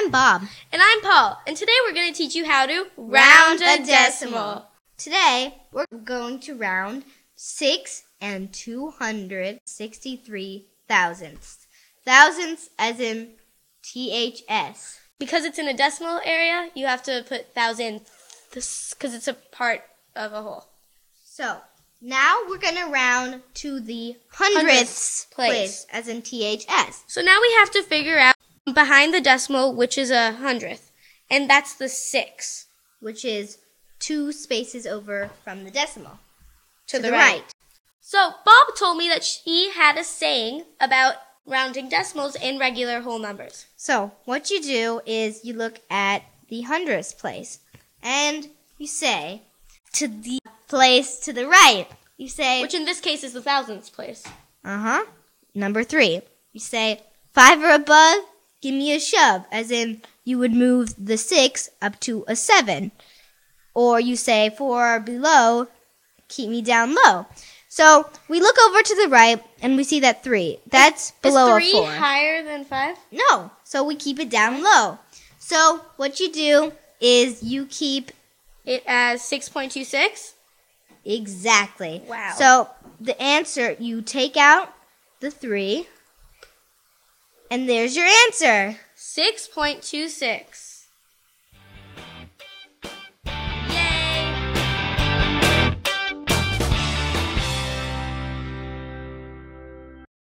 I'm Bob. And I'm Paul, and today we're going to teach you how to Round a decimal. Today, we're going to round 6 and 263 thousandths. Thousandths as in THS. Because it's in a decimal area, you have to put thousand because it's a part of a whole. So, now we're going to round to the hundredths Hundredths place. place as in THS. So now we have to figure out behind the decimal, which is a hundredth, and that's the six. which is two spaces over from the decimal. To the right. So Bob told me that he had a saying about rounding decimals in regular whole numbers. So, what you do is you look at the hundredths place and you say to the place to the right. You say, Which in this case is the thousandths place. uh huh. Number three. You say, five or above, give me a shove, as in you would move the six up to a seven. Or you say, four or below, keep me down low. So we look over to the right and we see that three. That's below is three a four. higher than five? No. So we keep it down low. So what you do is you keep It as six point two six. exactly. Wow. So the answer, you take out the three, and there's your answer. Six point two six.